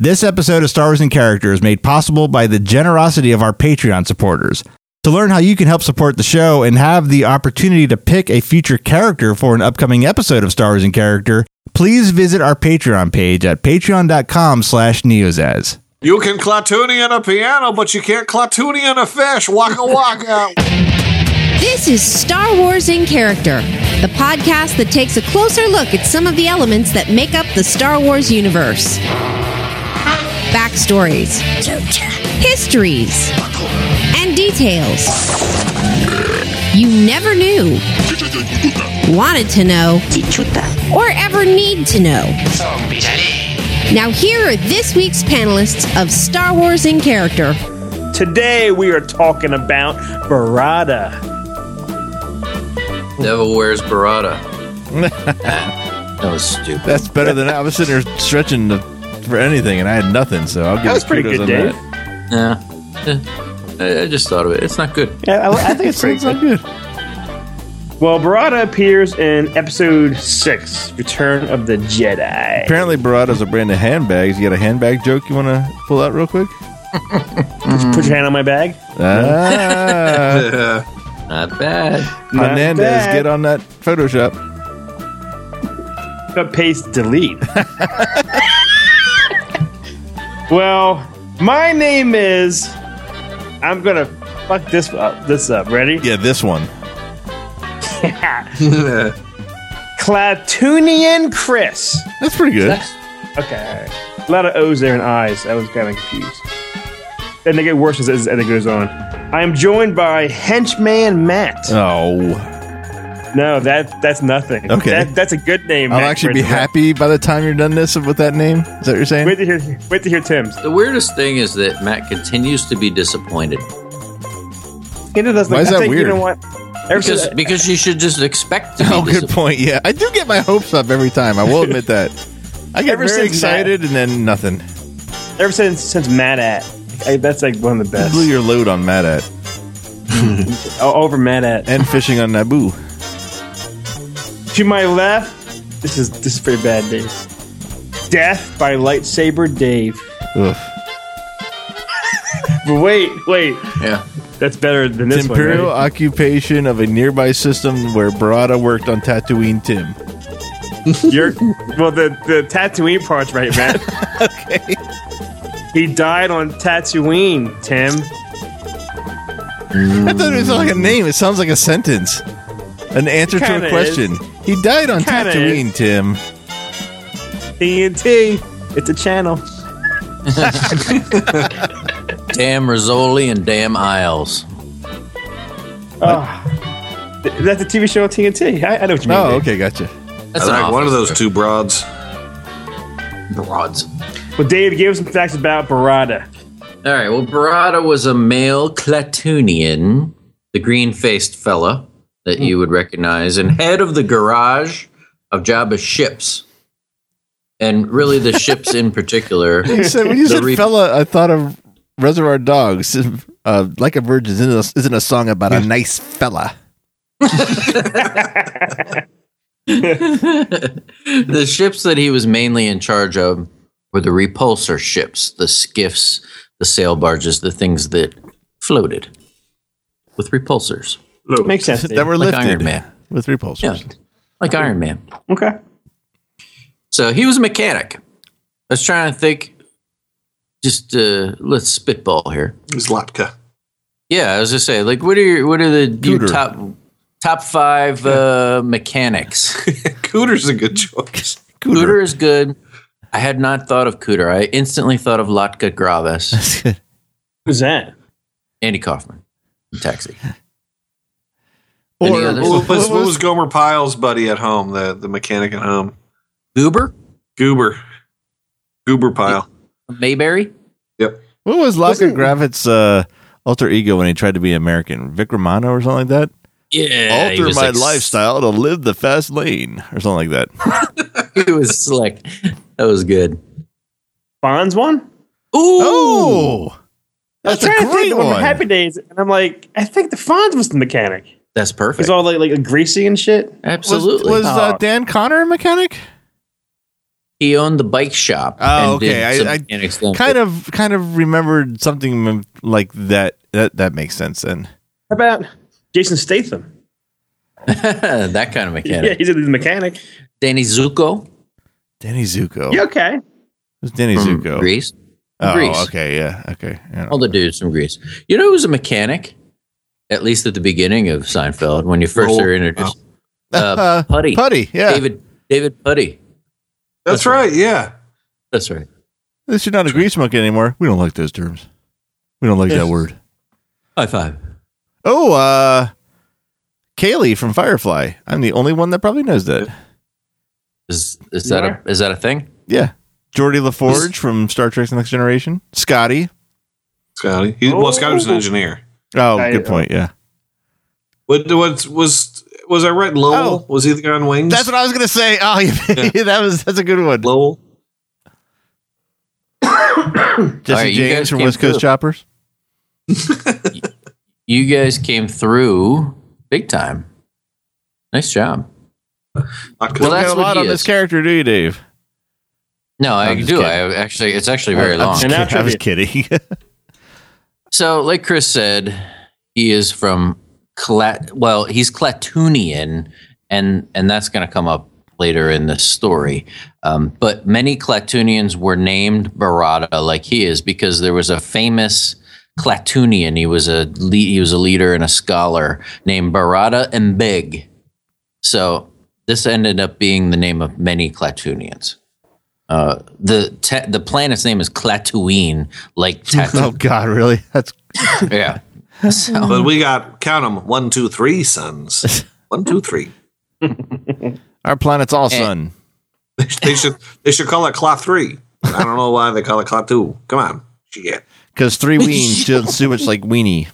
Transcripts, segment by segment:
This episode of Star Wars in Character is made possible by the generosity of our Patreon supporters. To learn how you can help support the show and have the opportunity to pick a future character for an upcoming episode of Star Wars in Character, please visit our Patreon page at patreon.com slash neozaz. You can Clatoonian a piano, but you can't Clatoonian a fish. Waka waka. This is Star Wars in Character, the podcast that takes a closer look at some of the elements that make up the Star Wars universe. Backstories, histories, and details you never knew, wanted to know, or ever need to know. Now, here are this week's panelists of Star Wars in Character. Today we are talking about Barada. Devil wears Barada. that was stupid. That's better than I was sitting there stretching the, for anything, and I had nothing. So I'll give That us was pretty good, on Dave. that. Yeah. Eh, I I just thought of it. It's not good. Yeah, I, I think it's pretty not good. good. Well, Barada appears in Episode Six, Return of the Jedi. Apparently, Barada's a brand of handbags. You got a handbag joke you want to pull out real quick? Just Put your hand on my bag. Ah, Not bad. Not Hernandez, bad. get on that Photoshop. Cut, paste, delete. Well, my name is. I'm gonna fuck this up. This up. Ready? Yeah, this one. Clatoonian Chris. That's pretty good. Okay, a lot of O's there and I's. I was kind of confused. And they get worse as, as it goes on. I am joined by henchman Matt. Oh, No, that that's nothing. Okay. that, that's a good name. I'll Matt actually be Bridges. happy by the time you're done this with that name. Is that what you're saying? Wait to hear. Wait to hear Tim's. The weirdest thing is that Matt continues to be disappointed He does Why is I that think, You weird? know what? Ever because since, because you should just expect to be Oh, good disappointed. point. Yeah, I do get my hopes up every time. I will admit that. I get Ever very since excited and then nothing. ever since since Matt at, I, that's like one of the You blew your load on Mad at Oh, over Matt at. and fishing on Naboo. To my left, this is this is pretty bad, Dave. Death by lightsaber Dave. Ugh. But wait, wait, Yeah. that's better than this It's one. imperial right? occupation of a nearby system where Barada worked on Tatooine Tim. You're well, the the Tatooine part's right, man. Okay. he died on Tatooine, Tim. I thought it was like a name. It sounds like a sentence. An answer to a question. He died on Kinda Tatooine, Tim. TNT. It's a channel. Damn Rizzoli and damn Isles. Oh, Th- that's a TV show on TNT. I, I know what you mean. Oh, Dave. okay, gotcha. That's I an like one of office those two broads. broads. Well, Dave, give us some facts about Barada. All right. Well, Barada was a male Clatoonian, the green-faced fella that you would recognize, and head of the garage of Jabba's ships, and really the ships in particular. Said, when you said re- fella, I thought of Reservoir Dogs. Uh, like a Virgin isn't a, isn't a song about a nice fella. the ships that he was mainly in charge of were the repulsor ships, the skiffs, the sail barges, the things that floated with repulsors, It makes sense. Dave. that were like lifted Iron Man. with repulsors. Yeah, like Iron Man. okay. So he was a mechanic. I was trying to think. Just uh, let's spitball here. Zlatka. Yeah, I was just saying, like, what are your, what are the your Cooter. top top five uh, mechanics? Cooter's a good choice. Cooter is good. I had not thought of Cooter. I instantly thought of Latka Gravas, Who's that? Andy Kaufman, in Taxi. Or, Any others? What was, what was Gomer Pyle's buddy at home, the, the mechanic at home? Goober, Goober. Goober Pyle. Mayberry. Yep. what was Latka Gravas's uh, alter ego when he tried to be American? Vic Romano or something like that? Yeah, Alter my like- lifestyle to live the fast lane or something like that. it was slick. That was good. Bonds one? Ooh, Oh, that's I was a trying to think great of one. Happy Days, and I'm like, I think the Fonz was the mechanic. That's perfect. He's all like like greasy and shit. Absolutely. was uh, Dan Connor a mechanic? he owned the bike shop. Oh, okay. I- I mechanics then. kind of kind of remembered something like that. That that makes sense then. How about Jason Statham? that kind of mechanic. Yeah, he's a mechanic. Danny Zuko Danny Zuko. You okay? Who's Danny from Zuko? Grease. Oh, Grease. okay, yeah, okay. All the dudes from Grease. You know who's a mechanic? At least at the beginning of Seinfeld, when you first Oh, are introduced. Uh, Puddy. Puddy, yeah. David David Puddy. That's right. Yeah. That's right. This least you're not a grease monkey anymore. We don't like those terms. We don't like that word. High five. Oh, uh Kaylee from Firefly. I'm the only one that probably knows that. Is is that a is that a thing? Yeah. Geordi La Forge from Star Trek The Next Generation. Scotty. Scotty. He, well, Scotty was an engineer. Oh, I- good point. Yeah. What, what was was I right? Lowell? Oh. Was he the guy on wings? That's what I was gonna say. Oh, yeah. that was that's a good one. Lowell. Jesse All right, you James guys from West Coast through. Choppers. You guys came through big time. Nice job. Not Well, good. Don't a lot he on this character, do you, Dave? No, I I'm do. kidding. I actually it's actually very I'm long. just And kidding. I was kidding. So, like Chris said, he is from Clat. Well, he's Clatoonian, and and that's going to come up later in the story. Um, but many Clatoonians were named Barada, like he is, because there was a famous Clatoonian. He was a le- he was a leader and a scholar named Barada Big. So this ended up being the name of many Clatoonians. Uh, the te- the planet's name is Clatuine, like tattoo. oh God, really? That's Yeah. So, But we got count them one, two, three sons. One, two, three. our planet's all sun. They should they should call it cloth three. I don't know why they call it cloth two. Come on, shit. Because three weens feels too much like weenie.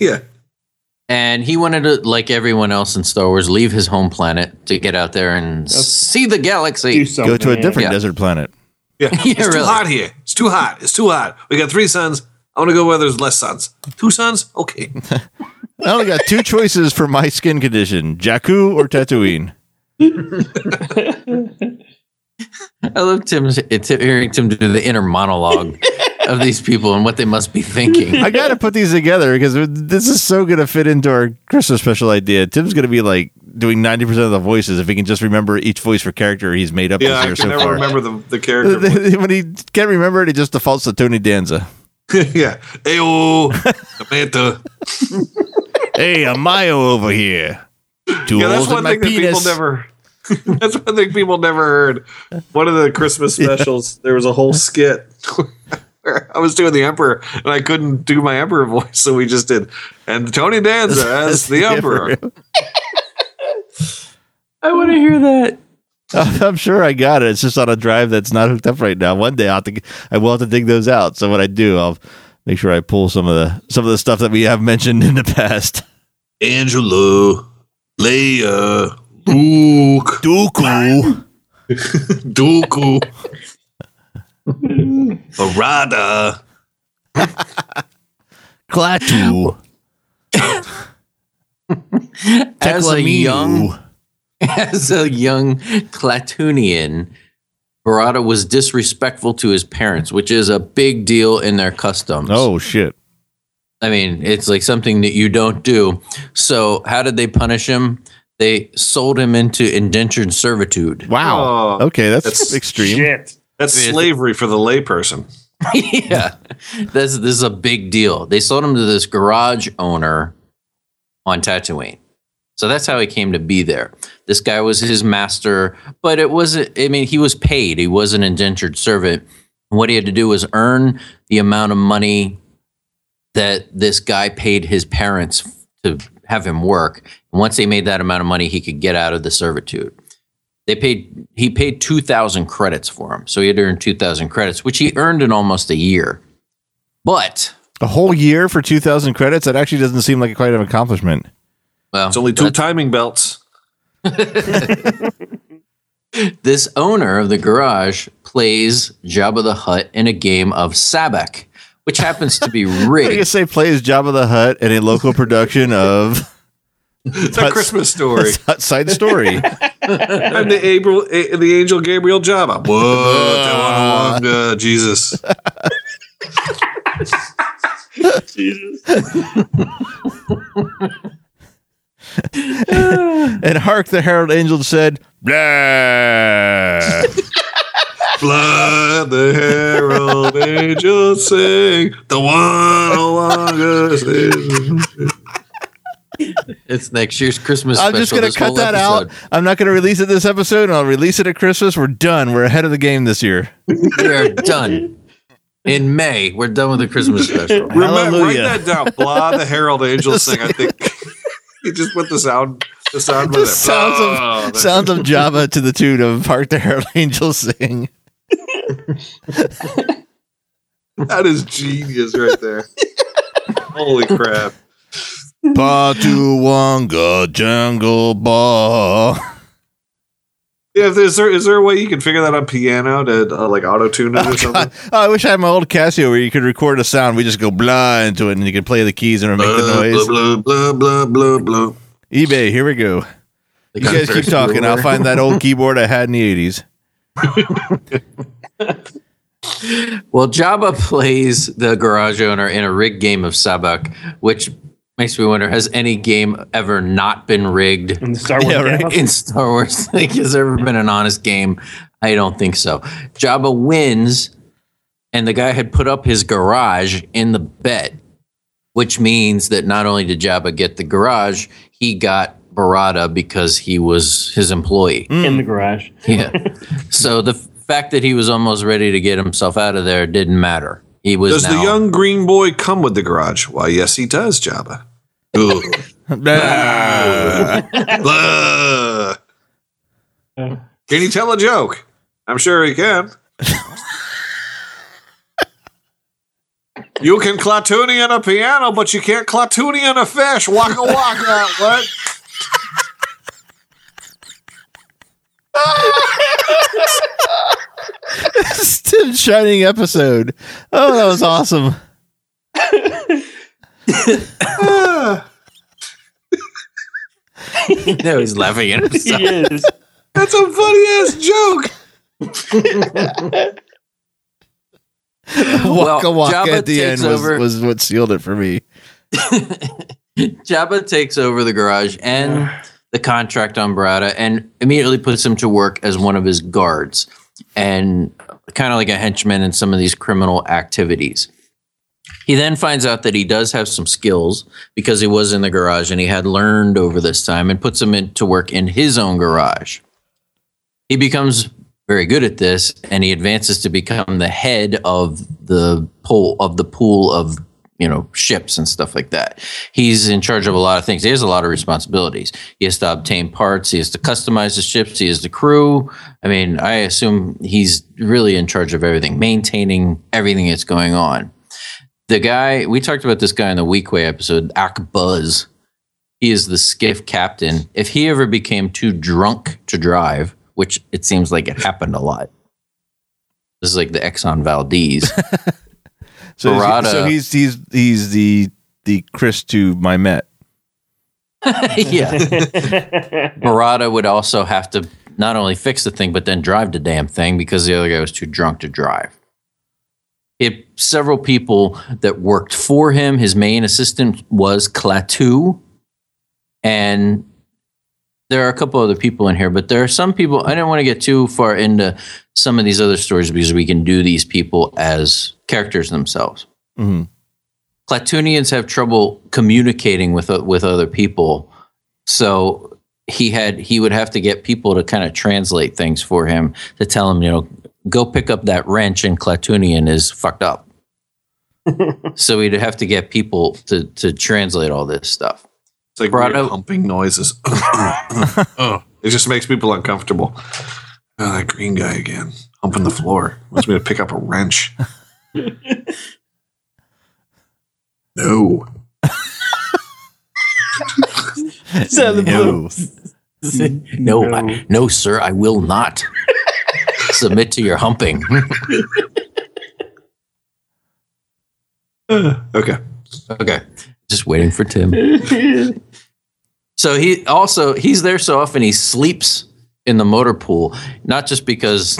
yeah. And he wanted to, like everyone else in Star Wars, leave his home planet to get out there and see the galaxy. Go to a different Yeah. desert planet. Yeah. Yeah, it's too hot here. It's too hot. It's too hot. We got three sons. I want to go where there's less sons. Two sons? Okay. I only got two choices for my skin condition: Jakku or Tatooine. I love Tim's it's hearing Tim do the inner monologue of these people and what they must be thinking. I got to put these together because this is so going to fit into our Christmas special idea. Tim's going to be like doing ninety percent of the voices if he can just remember each voice for character he's made up Yeah, this I year can so never far. remember the, the character. when he can't remember it, he just defaults to Tony Danza. yeah. Ayo, Samantha. Hey, I'm Mayo over here. Two Yeah, that's one my thing that people never. that's one thing people never heard. One of the Christmas specials, there was a whole skit. Where I was doing the Emperor, and I couldn't do my Emperor voice, so we just did. And Tony Danza as the Emperor. I want to hear that. I'm sure I got it. It's just on a drive that's not hooked up right now. One day I'll have to, I will have to dig those out. So when I do, I'll make sure I pull some of the some of the stuff that we have mentioned in the past. Angela, Leia, Luke, Dooku. Dooku, Arada. Klaatu. As a young as a young Clatoonian, Barada was disrespectful to his parents, which is a big deal in their customs. Oh shit. I mean, it's like something that you don't do. So, how did they punish him? They sold him into indentured servitude. Wow. Oh, okay, that's, that's extreme. Shit. That's slavery for the layperson. yeah, this this is a big deal. They sold him to this garage owner on Tatooine. So that's how he came to be there. This guy was his master, but it wasn't. I mean, he was paid. He was an indentured servant. What he had to do was earn the amount of money that this guy paid his parents to have him work. And once they made that amount of money, he could get out of the servitude. They paid. He paid two thousand credits for him, so he had to earn two thousand credits, which he earned in almost a year. But A whole year for 2,000 credits? That actually doesn't seem like quite an accomplishment. well, It's only two timing belts. This owner of the garage plays Jabba the Hutt in a game of sabacc, which happens to be I guess rigged. say plays Jabba the Hutt in a local production of It's a Christmas story. Hut Side Story. I'm the April, a, eh, the angel Gabriel Jabba. Whoa, Tawanga, uh, Jesus. And hark, the herald angel said, blah. Blood, the herald angels sing. The one Tawanga sings. It's next year's Christmas I'm special. just going to cut that episode. out. I'm not going to release it this episode, and I'll release it at Christmas. We're done. We're ahead of the game this year. We are done. In May, we're done with the Christmas special. Remember, write that down. Blah, the herald angels sing. I think you just put the sound, the sound with it. sounds Blah, of sounds of Jabba to the tune of Hark the Herald Angels Sing. That is genius right there. Holy crap. Patuwanga Jungle Ball. Yeah, is there is there a way you can figure that on piano to uh, like auto tune it or something? Oh, I wish I had my old Casio where you could record a sound. We just go blah into it and you can play the keys and it'll make the noise. blah, blah, blah, blah, blah. eBay, here we go. The You guys keep Converse talking. I'll find that old keyboard I had in the 80s. Well, Jabba plays the garage owner in a rigged game of sabacc, which makes me wonder: Has any game ever not been rigged In Star Wars Yeah, right. in Star Wars? Like, has there ever been an honest game? I don't think so. Jabba wins, and the guy had put up his garage in the bet, which means that not only did Jabba get the garage, he got Barada because he was his employee. in the hmm. garage. Yeah. so the fact that he was almost ready to get himself out of there didn't matter. He was Does now, the young green boy come with the garage? Why, yes, he does, Jabba. Ugh. Blah. Blah. Can you tell a joke? I'm sure he can. you can Clatoonian a piano, but you can't Clatoonian a fish. Waka waka. What? Tim Shining episode. Oh, that was awesome. no, he's laughing at himself. He is. That's a funny ass joke. Waka waka Jabba at the end takes was, over- was what sealed it for me. Jabba takes over the garage and the contract on Barada and immediately puts him to work as one of his guards and kind of like a henchman in some of these criminal activities. He then finds out that he does have some skills because he was in the garage and he had learned over this time and puts him into work in his own garage. He becomes very good at this and he advances to become the head of the pool of the pool of you know ships and stuff like that. He's in charge of a lot of things. He has a lot of responsibilities. He has to obtain parts. He has to customize the ships. He has the crew. I mean, I assume he's really in charge of everything, maintaining everything that's going on. The guy we talked about this guy in the Weequay episode, Ak-Buz. He is the skiff captain. If he ever became too drunk to drive, which it seems like it happened a lot. This is like the Exxon Valdez. So, he- so he's he's he's the the Chris to my Matt. yeah. Barada would also have to not only fix the thing, but then drive the damn thing because the other guy was too drunk to drive. Had several people that worked for him. His main assistant was Klaatu. And there are a couple other people in here, but there are some people. I didn't want to get too far into some of these other stories because we can do these people as characters themselves. Clatoonians have trouble communicating with uh, with other people, so he had he would have to get people to kind of translate things for him to tell him, you know, go pick up that wrench in Clatoonian is fucked up. so we'd have to get people to to translate all this stuff. It's like Brought weird out- humping noises. oh, it just makes people uncomfortable. Oh, that green guy again, humping the floor. Wants me to pick up a wrench. no. So. No. no, I, no, sir, I will not submit to your humping. Okay. Okay. Just waiting for Tim. so he also he's there so often he sleeps in the motor pool, not just because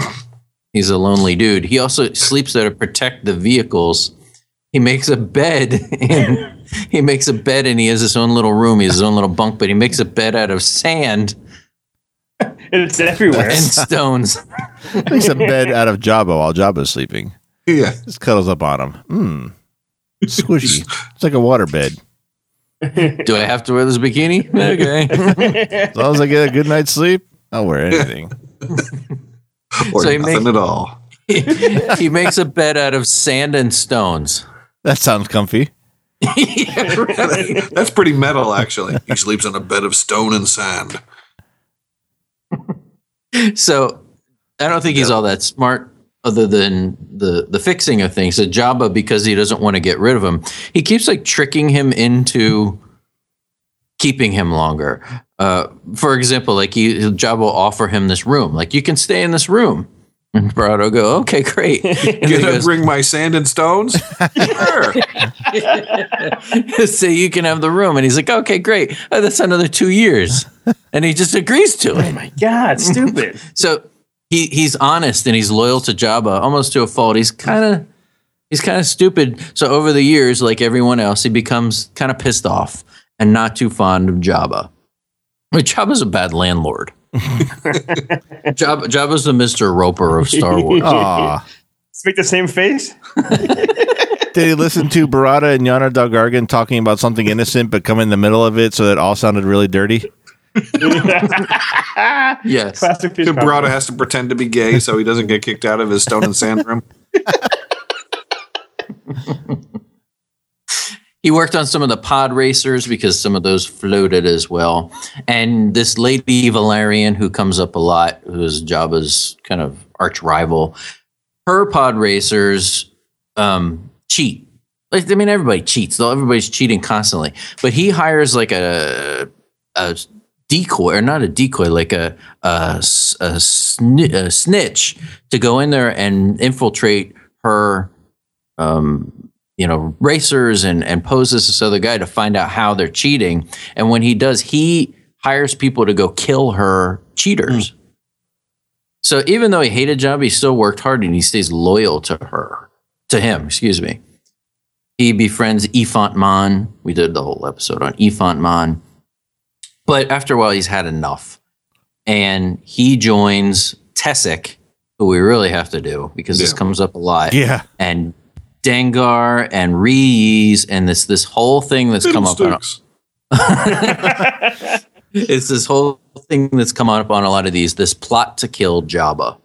he's a lonely dude. He also sleeps there to protect the vehicles. He makes a bed and he makes a bed and he has his own little room. He has his own little bunk, but he makes a bed out of sand It's everywhere. and stones. Makes a bed out of Jabba while Jabba's sleeping. Yeah. Just cuddles up on him. Hmm. Squishy. it's like a water bed. Do I have to wear this bikini? Okay. As long as I get a good night's sleep, I'll wear anything. Or So nothing make- at all. he makes a bed out of sand and stones. That sounds comfy. That's pretty metal, actually. He sleeps on a bed of stone and sand. So I don't think he's all that smart other than the the fixing of things. So Jabba, because he doesn't want to get rid of him, he keeps like tricking him into keeping him longer. Uh, for example, like he Jabba will offer him this room, like you can stay in this room. And Barada will go, okay, great. And Gonna goes, bring my sand and stones? sure. so you can have the room. And he's like, okay, great. Uh, that's another two years. And he just agrees to it. Oh my God, stupid. So he he's honest and he's loyal to Jabba, almost to a fault. He's kind of he's kind of stupid. So over the years, like everyone else, he becomes kind of pissed off and not too fond of Jabba. I mean, Jabba's a bad landlord. Jabba, Jabba's the Mister Roper of Star Wars. Aw. Speak the same face. Did he listen to Barada and Yarna d'al' Gargan talking about something innocent but come in the middle of it so that it all sounded really dirty? Yes. Classic fish. Barada has to pretend to be gay so he doesn't get kicked out of his stone and sand room. He worked on some of the pod racers because some of those floated as well. And this lady Valarian, who comes up a lot, who's Jabba's kind of arch rival, her pod racers um, cheat. Like, I mean, everybody cheats. Though everybody's cheating constantly. But he hires like a a decoy, or not a decoy, like a sni- a snitch to go in there and infiltrate her um, you know, racers and, and poses this other guy to find out how they're cheating. And when he does, he hires people to go kill her cheaters. Hmm. So even though he hated Job, he still worked hard and he stays loyal to her, to him, excuse me. He befriends Ephant Mon. We did the whole episode on Ephant Mon. But after a while, he's had enough. And he joins Tessek, who we really have to do because this comes up a lot Yeah. and Dengar and Ree-Yees and this this whole thing that's come up on Fiddlesticks. it's this whole thing that's come up on a lot of these this plot to kill Jabba.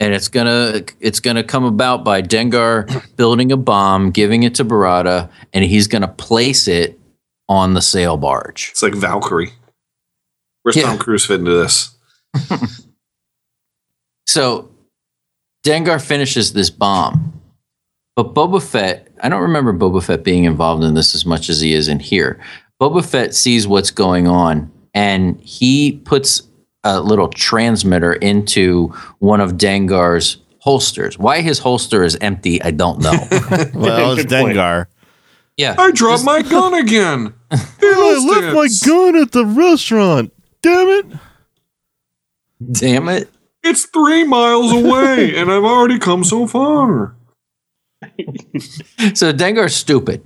And it's gonna it's gonna come about by Dengar building a bomb, giving it to Barada, and he's gonna place it on the sail barge. It's like Valkyrie. Where's Yeah. Tom Cruise fit into this? So Dengar finishes this bomb. But Boba Fett, I don't remember Boba Fett being involved in this as much as he is in here. Boba Fett sees what's going on and he puts a little transmitter into one of Dengar's holsters. Why his holster is empty, I don't know. Well, it's Good point. Dengar. yeah. I dropped my gun again. I left my gun at the restaurant. Damn it. Damn it. It's three miles away, and I've already come so far. So Dengar's stupid.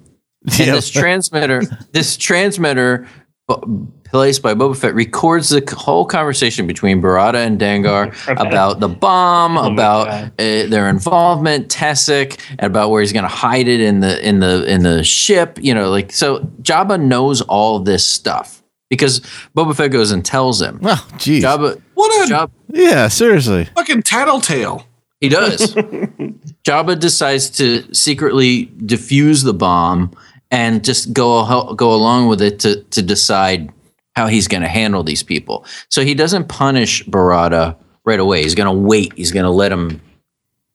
And Yeah. this transmitter, this transmitter placed by Boba Fett records the whole conversation between Barada and Dengar about the bomb, Oh about uh, their involvement, Tessek, and about where he's going to hide it in the in the in the ship. You know, like so. Jabba knows all this stuff because Boba Fett goes and tells him. Oh, geez. Jabba, What a Jabba, Yeah, seriously. fucking tattletale. He does. Jabba decides to secretly defuse the bomb and just go go along with it to to decide how he's going to handle these people. So he doesn't punish Barada right away. He's going to wait. He's going to let him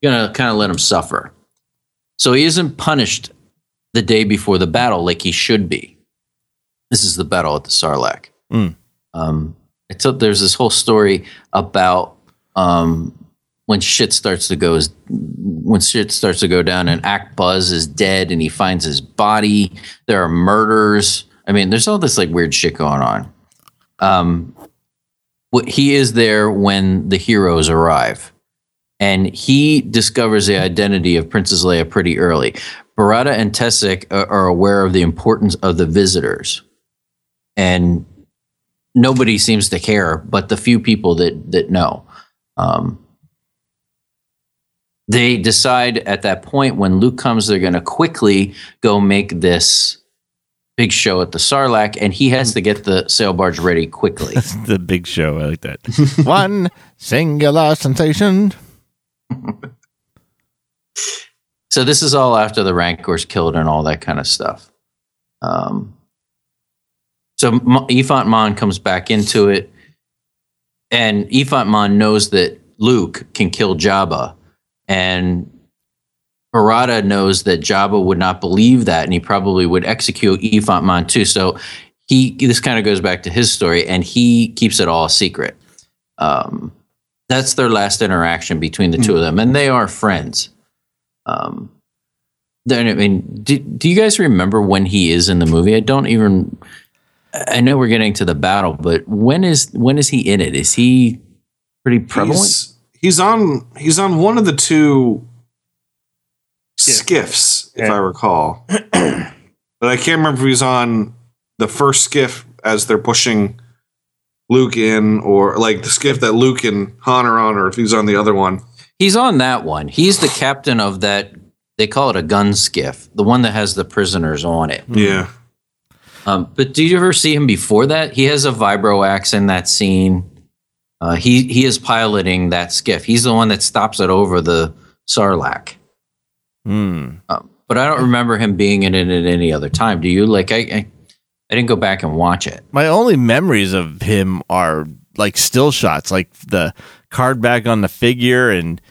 going to kind of let him suffer. So he isn't punished the day before the battle like he should be. This is the battle at the Sarlacc. Mm. Um, there's this whole story about um, when shit starts to go when shit starts to go down and Ak-Buz is dead and he finds his body. There are murders. I mean, there's all this like weird shit going on. Um, he is there when the heroes arrive, and he discovers the identity of Princess Leia pretty early. Barada and are, are aware of the importance of the visitors, and nobody seems to care, but the few people that that know. Um, they decide at that point when Luke comes, they're going to quickly go make this big show at the Sarlacc, and he has to get the sail barge ready quickly. the big show. I like that. One singular sensation. so this is all after the Rancor's killed and all that kind of stuff. Um, so Ephant Mon comes back into it, and Ephant Mon knows that Luke can kill Jabba, and Barada knows that Jabba would not believe that, and he probably would execute Ephant too. So he this kind of goes back to his story, and he keeps it all a secret. Um, that's their last interaction between the two of them, and they are friends. Um, then I mean, do, do you guys remember when he is in the movie? I don't even. I know we're getting to the battle, but when is when is he in it? Is he pretty prevalent? He's, he's on he's on one of the two skiffs, if Yeah. I recall. but I can't remember if he's on the first skiff as they're pushing Luke in, or like the skiff that Luke and Han are on, or if he's on the other one. He's on that one. He's the captain of that. They call it a gun skiff, the one that has the prisoners on it. Yeah. Um, but did you ever see him before that? He has a vibro axe in that scene. Uh, he he is piloting that skiff. He's the one that stops it over the Sarlacc. Hmm. Um, but I don't remember him being in it at any other time. Do you? Like I, I, I didn't go back and watch it. My only memories of him are like still shots, like the card back on the figure and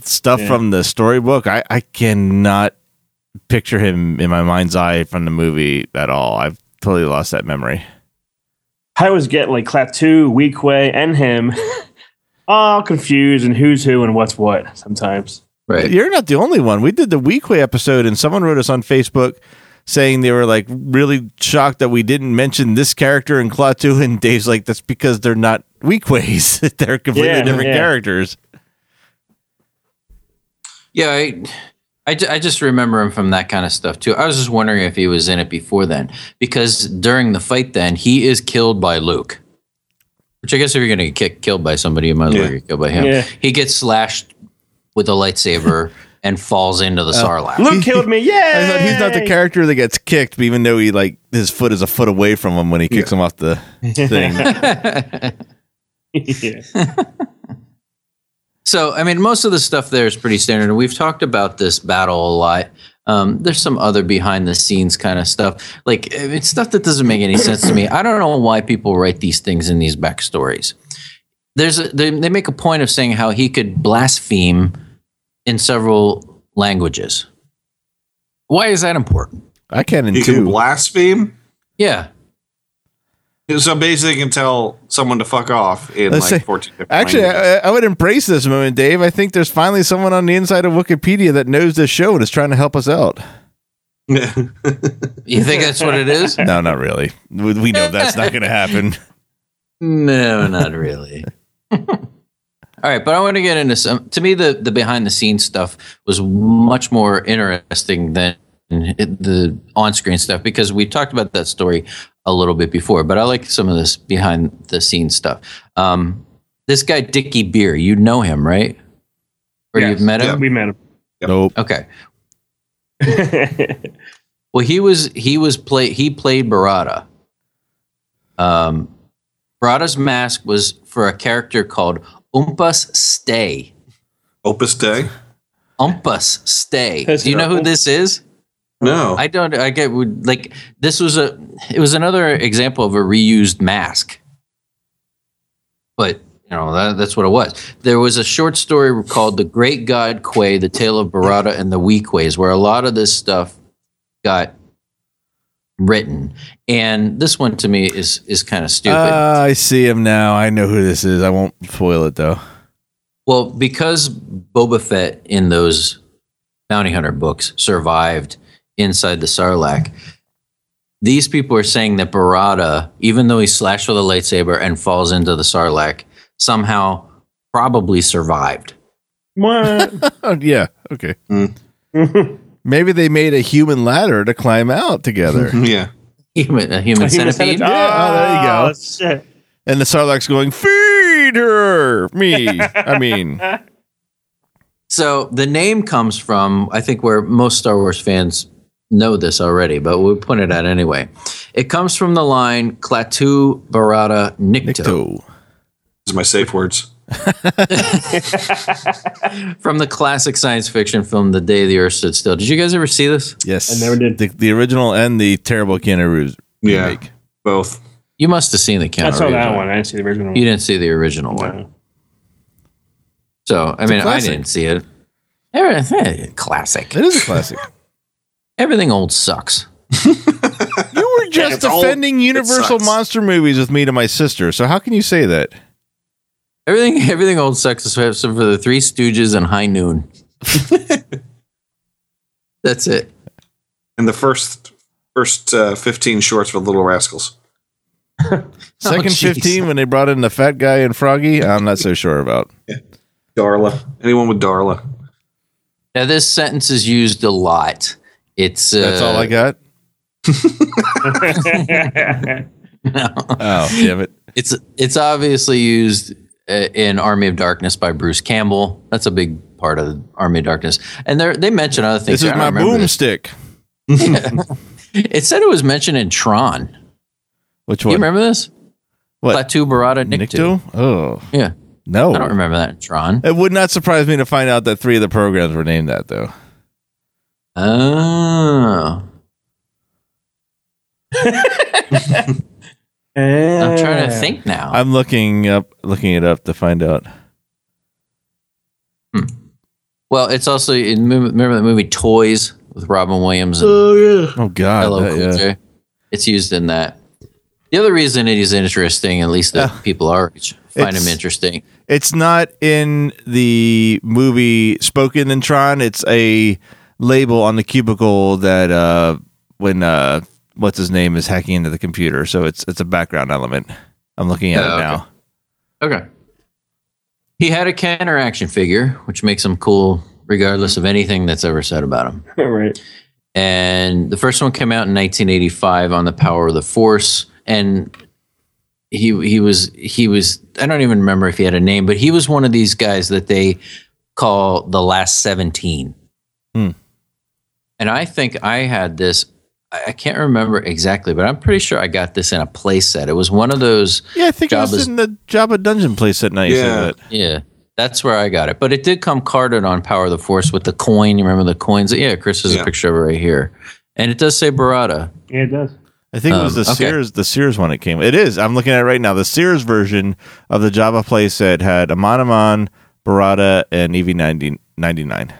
stuff Yeah. from the storybook. I, I cannot picture him in my mind's eye from the movie at all. I've totally lost that memory. I always get like Klaatu, Weequay, and him all confused and who's who and what's what sometimes. Right. You're not the only one. We did the Weequay episode, and someone wrote us on Facebook saying they were like really shocked that we didn't mention this character in Klaatu. And Dave's like, that's because they're not Weequays. they're completely Yeah, different yeah. characters. Yeah, I, I, ju- I just remember him from that kind of stuff too. I was just wondering if he was in it before then, because during the fight, then he is killed by Luke. Which I guess if you're going to get killed by somebody, you might as well Yeah. get killed by him. Yeah. He gets slashed with a lightsaber and falls into the oh. Sarlacc. Luke killed me. Yeah. He's not the character that gets kicked, but even though he like his foot is a foot away from him when he kicks him off the thing. yeah. So, I mean, most of the stuff there is pretty standard, and we've talked about this battle a lot. Um, there's some other behind the scenes kind of stuff, like it's stuff that doesn't make any sense to me. I don't know why people write these things in these backstories. There's a, they, they make a point of saying how he could blaspheme in several languages. Why is that important? I can in He can blaspheme. Yeah, So basically, you can tell someone to fuck off in Let's like say- 14 different Actually. I, I would embrace this moment, Dave. I think there's finally someone on the inside of Wikipedia that knows this show and is trying to help us out. you think that's what it is? No, not really. We, we know that's not going to happen. No, not really. All right, but I want to get into some. To me, the the behind the scenes stuff was much more interesting than the on screen stuff because we talked about that story a little bit before. But I like some of this behind the scenes stuff. Um, this guy Dickey Beer, you know him, right? Or Yes. you've met Yeah. him? We met him. Nope. Okay. Well, he was he was play he played Barada. Um, Barada's mask was for a character called Umpus Stay. Opus Day. Umpus Stay. Do you know who this is? No. I don't. I get like this was a. It was another example of a reused mask. But you know that, that's what it was. There was a short story called "The Great God Quay: The Tale of Barada and the Weequays," where a lot of this stuff got written, and this one to me is is kind of stupid. Uh, I see him now. I know who this is. I won't spoil it though. Well, because Boba Fett in those bounty hunter books survived inside the Sarlacc, these people are saying that Barada, even though he slashed with a lightsaber and falls into the Sarlacc, somehow probably survived. What? Oh, yeah. Okay. Mm. Maybe they made a human ladder to climb out together. Yeah. Human, a human centipede. Yeah, oh, there you go. Oh, shit. and the Sarlacc's going, feed her, me. I mean, So the name comes from, I think, where most Star Wars fans know this already, but we'll point it out anyway. It comes from the line Klaatu Barada Nikto, Nicto. Those are my safe words. from the classic science fiction film The Day the Earth Stood Still. Did you guys ever see this? Yes. I never did. The, the original and the terrible Keanu Reeves Yeah. remake. Both. You must have seen the Keanu I saw Reeves that one. I didn't see the original You didn't see the original one. So, I mean, I didn't see it. Everything, classic. It is a classic. Everything old sucks. you were just it's defending it Universal monster movies with me to my sister. So how can you say that? Everything, everything old sucks except for the Three Stooges and High Noon. That's it. And the first first uh, 15 shorts for Little Rascals. Second jeez. 15 when they brought in the fat guy and Froggy, I'm not so sure about. Darla. Anyone with Darla. Now, this sentence is used a lot. It's uh, That's all I got. Oh, damn it. It's it's obviously used uh, in Army of Darkness by Bruce Campbell. That's a big part of Army of Darkness, and they they mention other things. This is my boomstick. It said it was mentioned in Tron. Which Do one? you remember this? What? Klaatu Barada Nikto. Nikto? Oh, Yeah, no. I don't remember that in Tron. It would not surprise me to find out that three of the programs were named that, though. Oh, I'm trying to think now. I'm looking up, looking it up to find out. Hmm. well, it's also in, remember the movie Toys with Robin Williams and Oh, oh God, Hello that- Cool yeah. It's used in that. The other reason it is interesting, at least that uh, people are find It's- him interesting. It's not in the movie spoken in Tron. It's a label on the cubicle that uh, when uh, what's his name is hacking into the computer. So it's it's a background element. I'm looking at Oh, it okay. now. Okay. He had a Kenner action figure, which makes him cool regardless of anything that's ever said about him. right. And the first one came out in 1985 on the Power of the Force, and he he was he was I don't even remember if he had a name, but he was one of these guys that they call the last 17. And I think I had this. I I can't remember exactly, but I'm pretty sure I got this in a playset. It was one of those. Yeah, I think it was in the Jabba Dungeon playset. at night. Yeah. Yeah, that's where I got it. But it did come carded on Power of the Force with the coin. You remember the coins? Yeah, Chris has Yeah. a picture of it right here, and it does say Barada. Yeah, it does. I think it was Um, the okay. Sears the Sears one it came. It is. I'm looking at it right now. The Sears version of the Jabba playset had Amanaman, Barada, and E EV-9D9.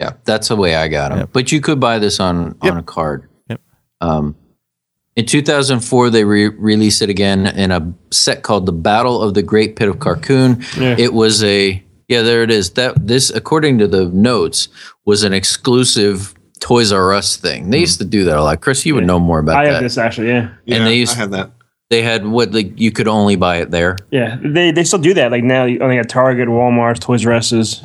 Yeah, that's the way I got them. Yep. But you could buy this on Yep. on a card. Yep. Um, in 2004, they re- released it again in a set called "The Battle of the Great Pit of Carkoon." Yeah. It was a yeah, there it is. That this, according to the notes, was an exclusive Toys R Us thing. They used to do that a lot. Chris, you would know more about that. I that. have this actually. Yeah. Yeah, they used- I have that. They had what like you could only buy it there. Yeah. They they still do that. Like now, you only at Target, Walmart, Toys R Us's.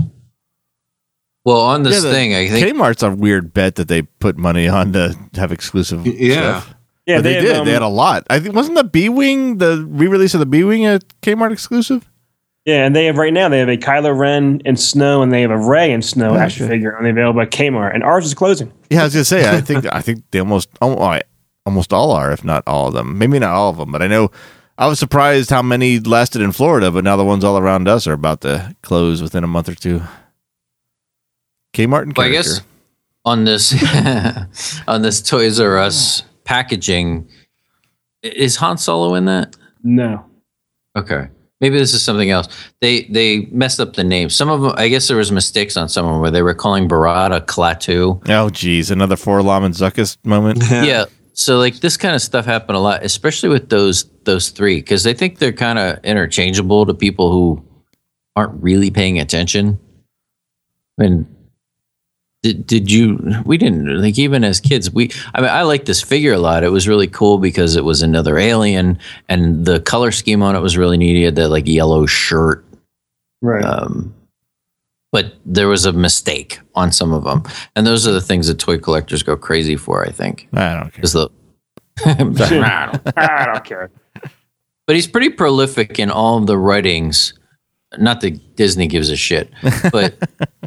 Well, on this the thing, I think Kmart's a weird bet that they put money on to have exclusive. Yeah. stuff. Yeah, but they, have, did. um, they had a lot. I think wasn't the B Wing the re-release of the B Wing a Kmart exclusive? Yeah, and they have right now they have a Kylo Ren and Snow, and they have a Rey and Snow action figure, and they available at Kmart. And ours is closing. Yeah, I was gonna say. I think I think they almost oh, almost all are, if not all of them. Maybe not all of them, but I know. I was surprised how many lasted in Florida, but now the ones all around us are about to close within a month or two. Kmart and Well, I guess on this on this Toys R Us packaging, is Han Solo in that? No. Okay, maybe this is something else. They they messed up the name. Some of them, I guess, there was mistakes on some of them where they were calling Barada Klaatu. Oh, geez, another 4-LOM and Zuckuss moment. Yeah. So like this kind of stuff happened a lot, especially with those those three, because they think they're kind of interchangeable to people who aren't really paying attention. I mean, Did, did you? We didn't like even as kids. We I mean I like this figure a lot. It was really cool because it was another alien, and the color scheme on it was really neat. He had that like yellow shirt, Right. um, but there was a mistake on some of them, and those are the things that toy collectors go crazy for. I think I don't care. is the. I don't care. But he's pretty prolific in all of the writings. Not that Disney gives a shit, but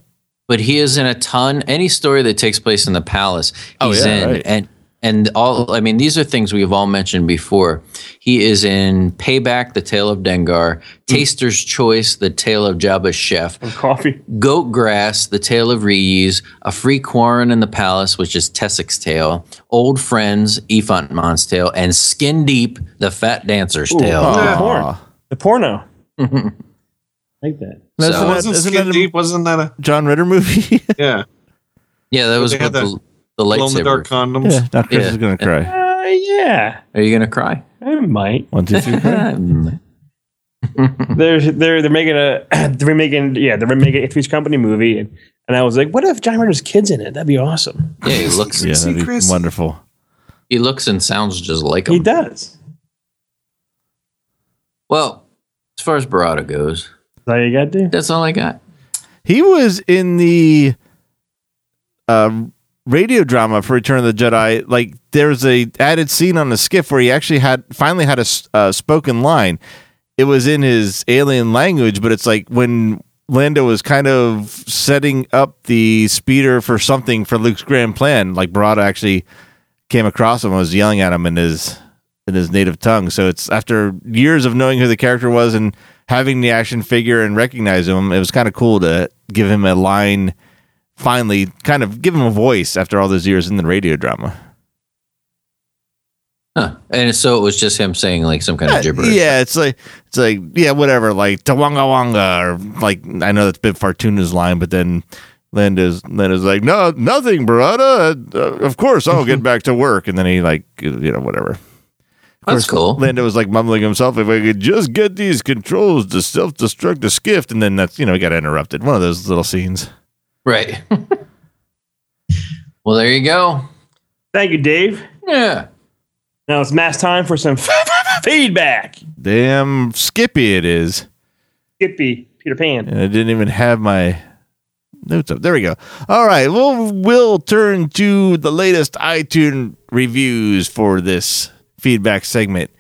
but he is in a ton. Any story that takes place in the palace, Oh, he's yeah, in, right. and and all. I mean, these are things we've all mentioned before. He is in Payback, The Tale of Dengar, Hmm. Taster's Choice, The Tale of Jabba's Chef, Coffee. Goat Grass, The Tale of Ree-Yees, A Free Quarren in the Palace, which is Tessek's Tale, Old Friends, Ephant Mon's Tale, and Skin Deep, The Fat Dancer's Tale. The porn. The porno. like that. Isn't So- that- Wasn't isn't Skin that a Deep? Wasn't that a John Ritter movie? yeah? Yeah, that was they had with the, the Glow in the dark lightsaber. condoms. yeah. Now Chris Yeah. is gonna cry. Uh, yeah. Are you gonna cry? I might. One, two, three. cry. They're they're they're making a they're remaking yeah they're remaking a Three's Company movie and, and I was like what if John Ritter's kids in it that'd be awesome yeah, he looks. yeah, that'd be wonderful. He looks and sounds just like him he does Well, as far as Barada goes, is that all you got to do that's all I got. He was in the uh, radio drama for Return of the Jedi. Like, there's a added scene on the skiff where he actually had finally had a uh, spoken line. It was in his alien language, but it's like when Lando was kind of setting up the speeder for something for Luke's grand plan. Like Barada actually came across him and was yelling at him in his in his native tongue. So it's after years of knowing who the character was and having the action figure and recognize him, it was kind of cool to give him a line. Finally, kind of give him a voice after all those years in the radio drama. Huh. And so it was just him saying like some kind of gibberish. Yeah, it's like it's like yeah, whatever, like Tawanga Wanga or like I know that's Bib Fortuna's line, but then Lando's Lando's like, no, nothing, Barada. Uh, of course, I'll get back to work, and then he like you know whatever. That's cool. Lando was like mumbling himself, if I could just get these controls to self destruct the skiff, and then that's you know he got interrupted. One of those little scenes. Right. well, there you go. thank you Dave Yeah. now it's mass time for some feedback Damn Skippy it is. Skippy Peter Pan and I didn't even have my notes up. There we go. All right, well, we'll turn to the latest iTunes reviews for this feedback segment.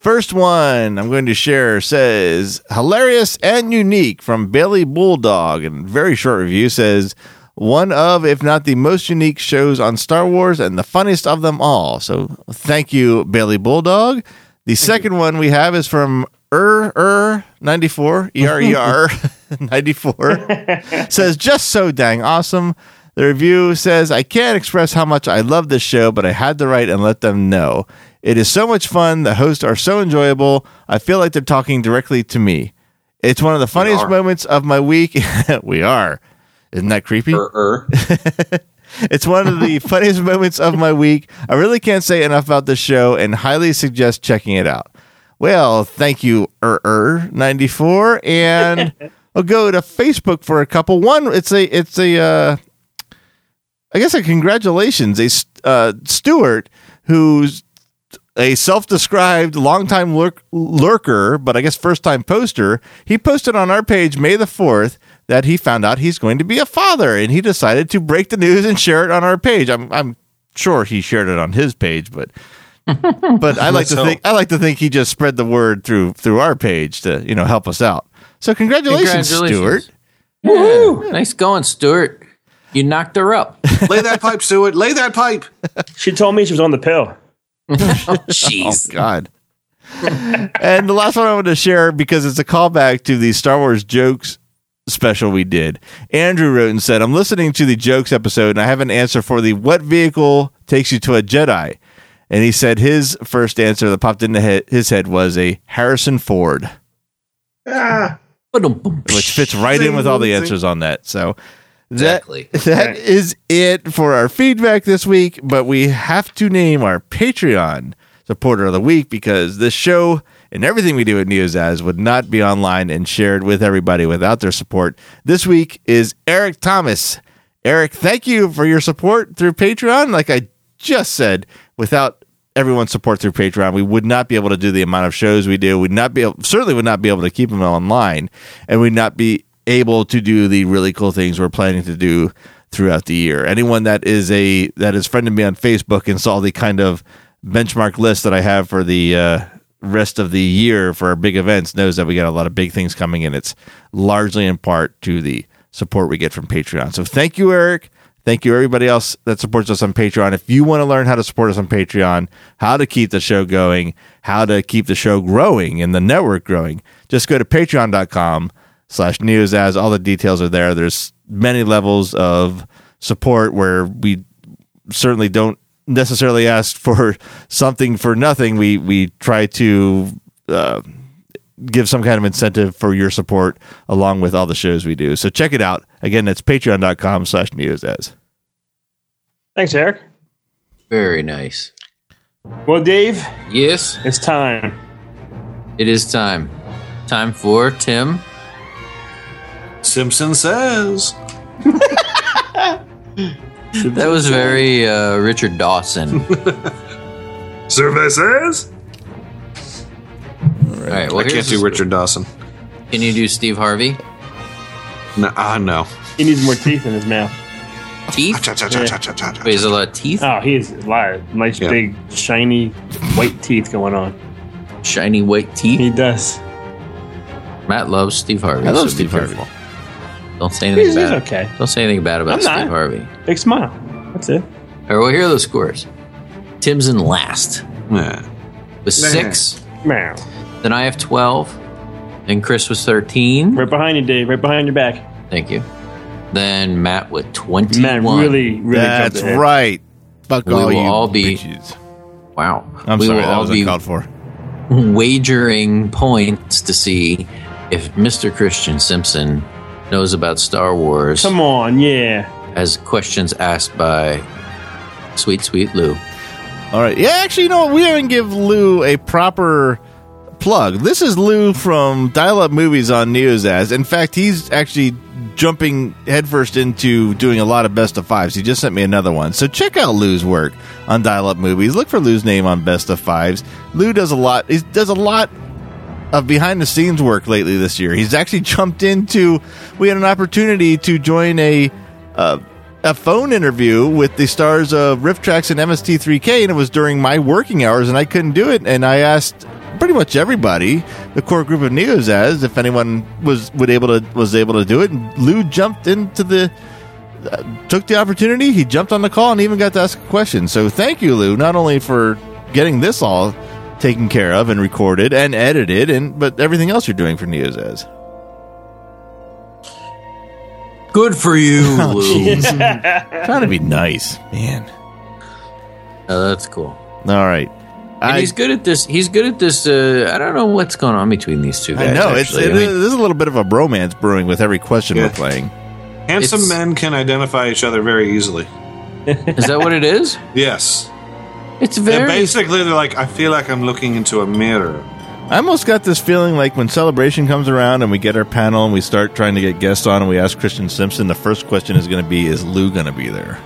First one I'm going to share says hilarious and unique from Bailey Bulldog, and very short review says one of, if not the most unique shows on Star Wars and the funniest of them all. So thank you, Bailey Bulldog. The second one we have is from Er Er 94 E R E R 94 says just so dang awesome. The review says I can't express how much I love this show, but I had to write and let them know. It is so much fun. The hosts are so enjoyable. I feel like they're talking directly to me. It's one of the funniest moments of my week. we are. Isn't that creepy? Er, er. It's one of the funniest moments of my week. I really can't say enough about this show and highly suggest checking it out. Well, thank you, er er ninety four, and I'll go to Facebook for a couple. One, it's a it's a uh, I guess a congratulations, a uh, Stuart who's a self-described longtime lurk- lurker, but I guess first-time poster. He posted on our page May the fourth that he found out he's going to be a father, and he decided to break the news and share it on our page. I'm I'm sure he shared it on his page, but but I like to hope. think I like to think he just spread the word through through our page to you know help us out. So congratulations, Congratulations. Stuart. Yeah. Nice going, Stuart. You knocked her up. Lay that pipe, Stuart. Lay that pipe. she told me she was on the pill Jeez. Oh God. and the last one I want to share because it's a callback to the Star Wars jokes special we did. Andrew wrote and said, I'm listening to the jokes episode and I have an answer for the what vehicle takes you to a Jedi. And he said his first answer that popped into his head was a Harrison Ford, Ah, which fits right in with all the Zing, zing. answers on that. So Exactly. that that is it for our feedback this week, but we have to name our Patreon supporter of the week because this show and everything we do at Neozaz would not be online and shared with everybody without their support. This week is Eric Thomas. Eric, thank you for your support through Patreon. Like I just said, without everyone's support through Patreon, we would not be able to do the amount of shows we do. We'd not be able, certainly would not be able to keep them online, and we'd not be able to do the really cool things we're planning to do throughout the year. Anyone that is a that is friended me on Facebook and saw the kind of benchmark list that I have for the uh, rest of the year for our big events knows that we got a lot of big things coming and It's largely in part to the support we get from Patreon. So thank you, Eric. Thank you, everybody else that supports us on Patreon. If you want to learn how to support us on Patreon, how to keep the show going, how to keep the show growing and the network growing, just go to patreon.com slash Neozaz all the details are there. There's many levels of support where we certainly don't necessarily ask for something for nothing. We we try to uh, give some kind of incentive for your support along with all the shows we do. So check it out. Again, that's patreon.com slash Neozaz. Thanks, Eric. Very nice. Well, Dave, Yes, it's time. it is time. Time for Tim. Simpson says. That was very uh, Richard Dawson. Survey says. All right. Well, I can't do the- Richard Dawson. Can you do Steve Harvey? No, uh, no. He needs more teeth in his mouth. Teeth? Cha. Wait, is there a lot of teeth? Oh, he has a lot of nice, Yeah. big, shiny, white teeth going on. Shiny white teeth? He does. Matt loves Steve Harvey. I love so be Steve Harvey. Careful. Don't say anything He's, he's bad. okay. Don't say anything bad about I'm Steve not. Harvey. Big smile. That's it. All right, well, here are the scores. Tim's in last Yeah. with six. Meow. Then I have 12. Then Chris was 13. Right behind you, Dave. Right behind your back. Thank you. Then Matt with 21. Man, really, really. That's right. Fuck We all will you all be- bitches. Wow. I'm we sorry, will that all was be uncalled for. wagering points to see if Mr. Christian Simpson knows about Star Wars Come on, yeah. as questions asked by Sweet Sweet Lou. All right. Yeah, actually, you know what? We didn't give Lou a proper plug. This is Lou from Dial Up Movies on Neozaz. In fact, he's actually jumping headfirst into doing a lot of best of fives. He just sent me another one. So check out Lou's work on Dial Up Movies. Look for Lou's name on best of fives. Lou does a lot. He does a lot of behind the scenes work lately this year. He's actually jumped into. We had an opportunity to join a uh, a phone interview with the stars of RiffTrax and MST3K, and it was during my working hours, and I couldn't do it. And I asked pretty much everybody, the core group of Neos, as if anyone was would able to was able to do it. And Lou jumped into the. Uh, took the opportunity. He jumped on the call and even got to ask a question. So thank you, Lou, not only for getting this all taken care of and recorded and edited, and but everything else you're doing for Neozaz. Good for you, Lou. Trying to be nice, man. Oh, that's cool. All right. And I, he's good at this. He's good at this. Uh, I don't know what's going on between these two guys. I know it's actually. it, I mean, there's a little bit of a bromance brewing with every question Yeah. we're playing. Handsome It's- men can identify each other very easily. is that what it is? Yes. It's And very. basically, they're like, I feel like I'm looking into a mirror. I almost got this feeling like when celebration comes around and we get our panel and we start trying to get guests on and we ask Christian Simpson, the first question is going to be, "Is Lou going to be there?"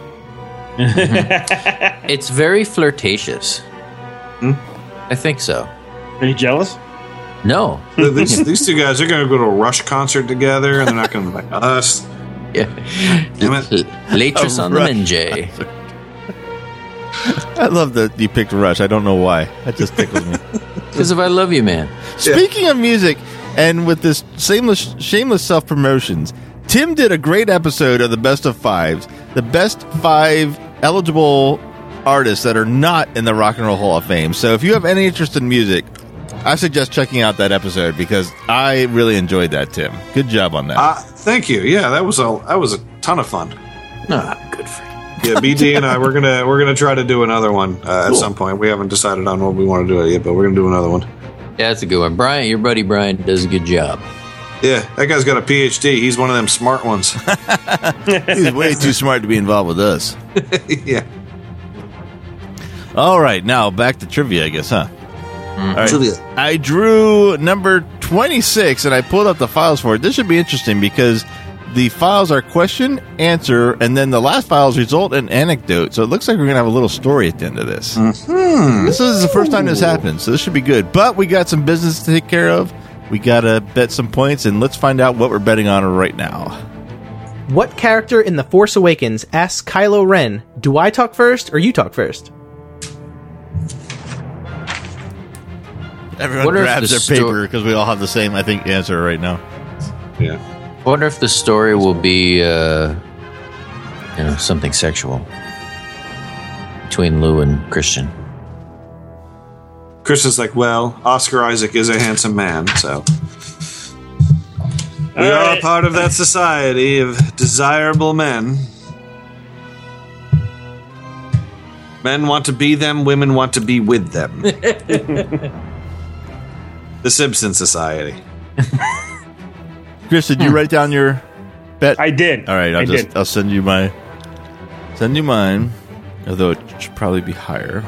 It's very flirtatious. Hmm? I think so. Are you jealous? No. these, these two guys are going to go to a Rush concert together, and they're not going to be like us. Yeah. Damn it. Latest on the Rush Menjay. I love that you picked Rush. I don't know why. That just tickles me. Because of I Love You, Man. Speaking of music, and with this shameless, shameless self promotions, Tim did a great episode of the Best of Fives, the best five eligible artists that are not in the Rock and Roll Hall of Fame. So if you have any interest in music, I suggest checking out that episode because I really enjoyed that. Tim, good job on that. Uh, thank you. Yeah, that was a that was a ton of fun. Ah, good for you. Yeah, BD and I we're gonna we're gonna try to do another one uh, at some point. We haven't decided on what we want to do it yet, but we're gonna do another one. Yeah, that's a good one. Brian, your buddy Brian does a good job. Yeah, that guy's got a PhD. He's one of them smart ones. He's way too smart to be involved with us. yeah. All right, now back to trivia, I guess, huh? All right. Trivia. I drew number 26 and I pulled up the files for it. This should be interesting because The files are question, answer, and then the last files result and anecdote. So it looks like we're going to have a little story at the end of this. Mm-hmm. This is the first time this happened, so this should be good. But we got some business to take care of. We got to bet some points, and let's find out what we're betting on right now. What character in The Force Awakens asks Kylo Ren, Do I talk first or you talk first? Everyone What grabs the their sto- paper because we all have the same, I think, answer right now. Yeah. I wonder if the story will be, uh, you know, something sexual between Lou and Christian. Chris is like, well, Oscar Isaac is a handsome man, so we All are right. a part of that society of desirable men. Men want to be them, women want to be with them. the Simpson Society. Chris, did you hmm. write down your bet? I did. All right, I'll I just did. I'll send you my send you mine, although it should probably be higher.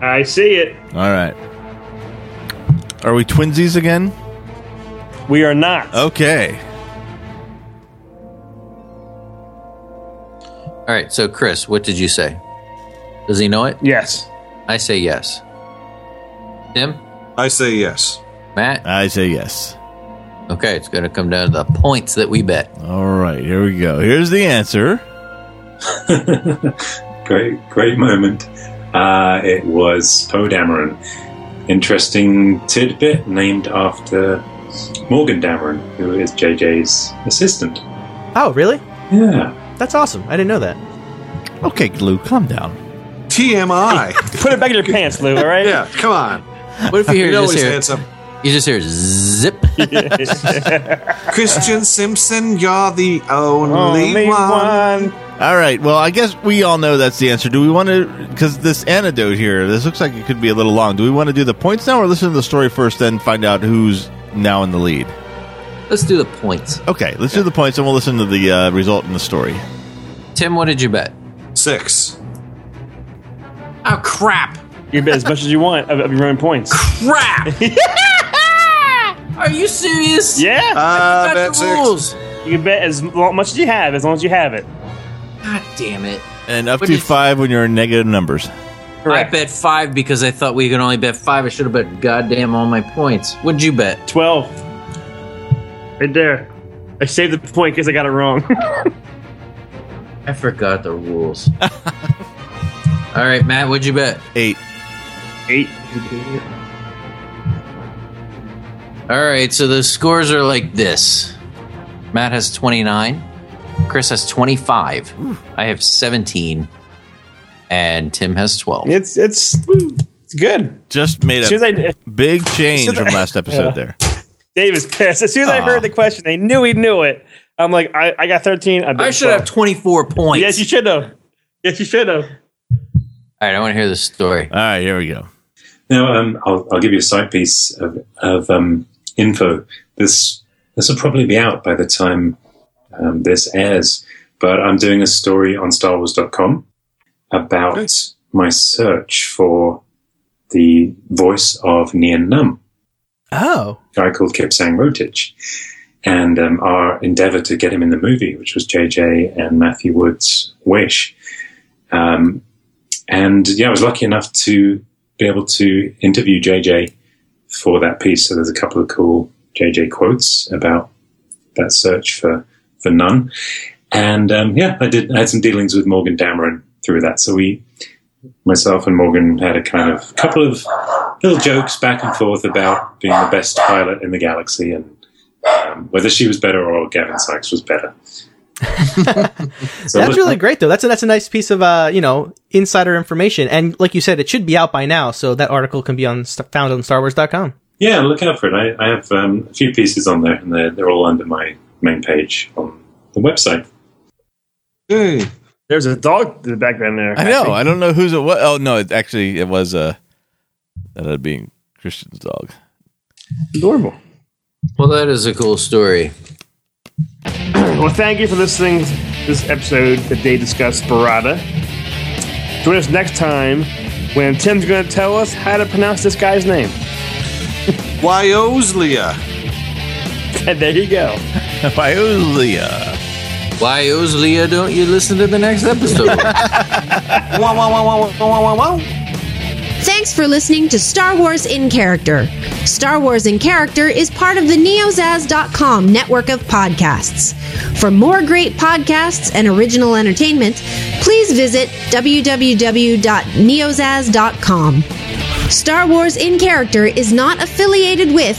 I see it. All right. Are we twinsies again? We are not. Okay. All right, so Chris, what did you say? Does he know it? Yes. I say yes. Tim? I say yes. Matt? I say yes. Okay, it's going to come down to the points that we bet. All right, here we go. Here's the answer. great, great moment. Uh, it was Poe Dameron. Interesting tidbit named after Morgan Dameron, who is JJ's assistant. Oh, really? Yeah. That's awesome. I didn't know that. Okay, Lou, calm down. TMI. Put it back in your pants, Lou. All right. yeah, come on. What if you hear You know just hear, handsome. you just hear zip? Christian Simpson, you're the only, Only one. one. All right. Well, I guess we all know that's the answer. Do we want to? Because this anecdote here, this looks like it could be a little long. Do we want to do the points now, or listen to the story first, then find out who's now in the lead? Let's do the points. Okay, let's do the points, and we'll listen to the uh, result in the story. Tim, what did you bet? Six. Oh, crap. You can bet as much as you want of, of your own points. Crap! Are you serious? Yeah. Uh, Got bet the six. rules. You can bet as lo- much as you have, as long as you have it. God damn it. And up What to did- five when you're in negative numbers. Correct. I bet five because I thought we could only bet five. I should have bet goddamn all my points. What'd you bet? 12. Right there. I saved the point because I got it wrong. I forgot the rules. all right, Matt, what'd you bet? Eight. Eight. All right, so the scores are like this Matt has 29, Chris has 25, I have 17, and Tim has 12. It's it's it's good. Just made As soon a big change from last episode there. Dave is pissed. As soon as I heard the question, I knew he knew it. I'm like, I, I got 13. I, I should 12. have 24 points. Yes, you should have. Yes, you should have. All right, I want to hear the story. All right, here we go. Now, um, I'll, I'll give you a side piece of, of um, info. This this will probably be out by the time um, this airs, but I'm doing a story on StarWars.com about my search for the voice of Nien Nunb. Oh. a guy called Kipsang Rotich, and um, our endeavor to get him in the movie, which was JJ and Matthew Wood's wish. Um, and yeah, I was lucky enough to be able to interview JJ for that piece. So there's a couple of cool JJ quotes about that search for for Nunb. And um, yeah, I did. I had some dealings with Morgan Dameron through that. So we, myself and Morgan, had a kind of couple of little jokes back and forth about being the best pilot in the galaxy and um, whether she was better or Gavin Sykes was better. so That's really great, though. That's a, that's a nice piece of uh, you know insider information, and like you said, it should be out by now, so that article can be on found on StarWars.com. Yeah, look out for it. I, I have um, a few pieces on there, and they're, they're all under my main page on the website. Hey. There's a dog in the background there. I know. I don't know who's it was. Oh no, it actually it was uh that had being Christian's dog. Adorable. Well, that is a cool story. Well, thank you for listening to this episode that they discussed Barada. Join us next time when Tim's going to tell us how to pronounce this guy's name. Wyoslia. And there you go. Biolia. Why, Leah, don't you listen to the next episode? Wow, wow, wow, wow, wow, wow, wow. Thanks for listening to Star Wars in Character. Star Wars in Character is part of the neozaz.com network of podcasts. For more great podcasts and original entertainment, please visit www.neozaz.com. Star Wars in Character is not affiliated with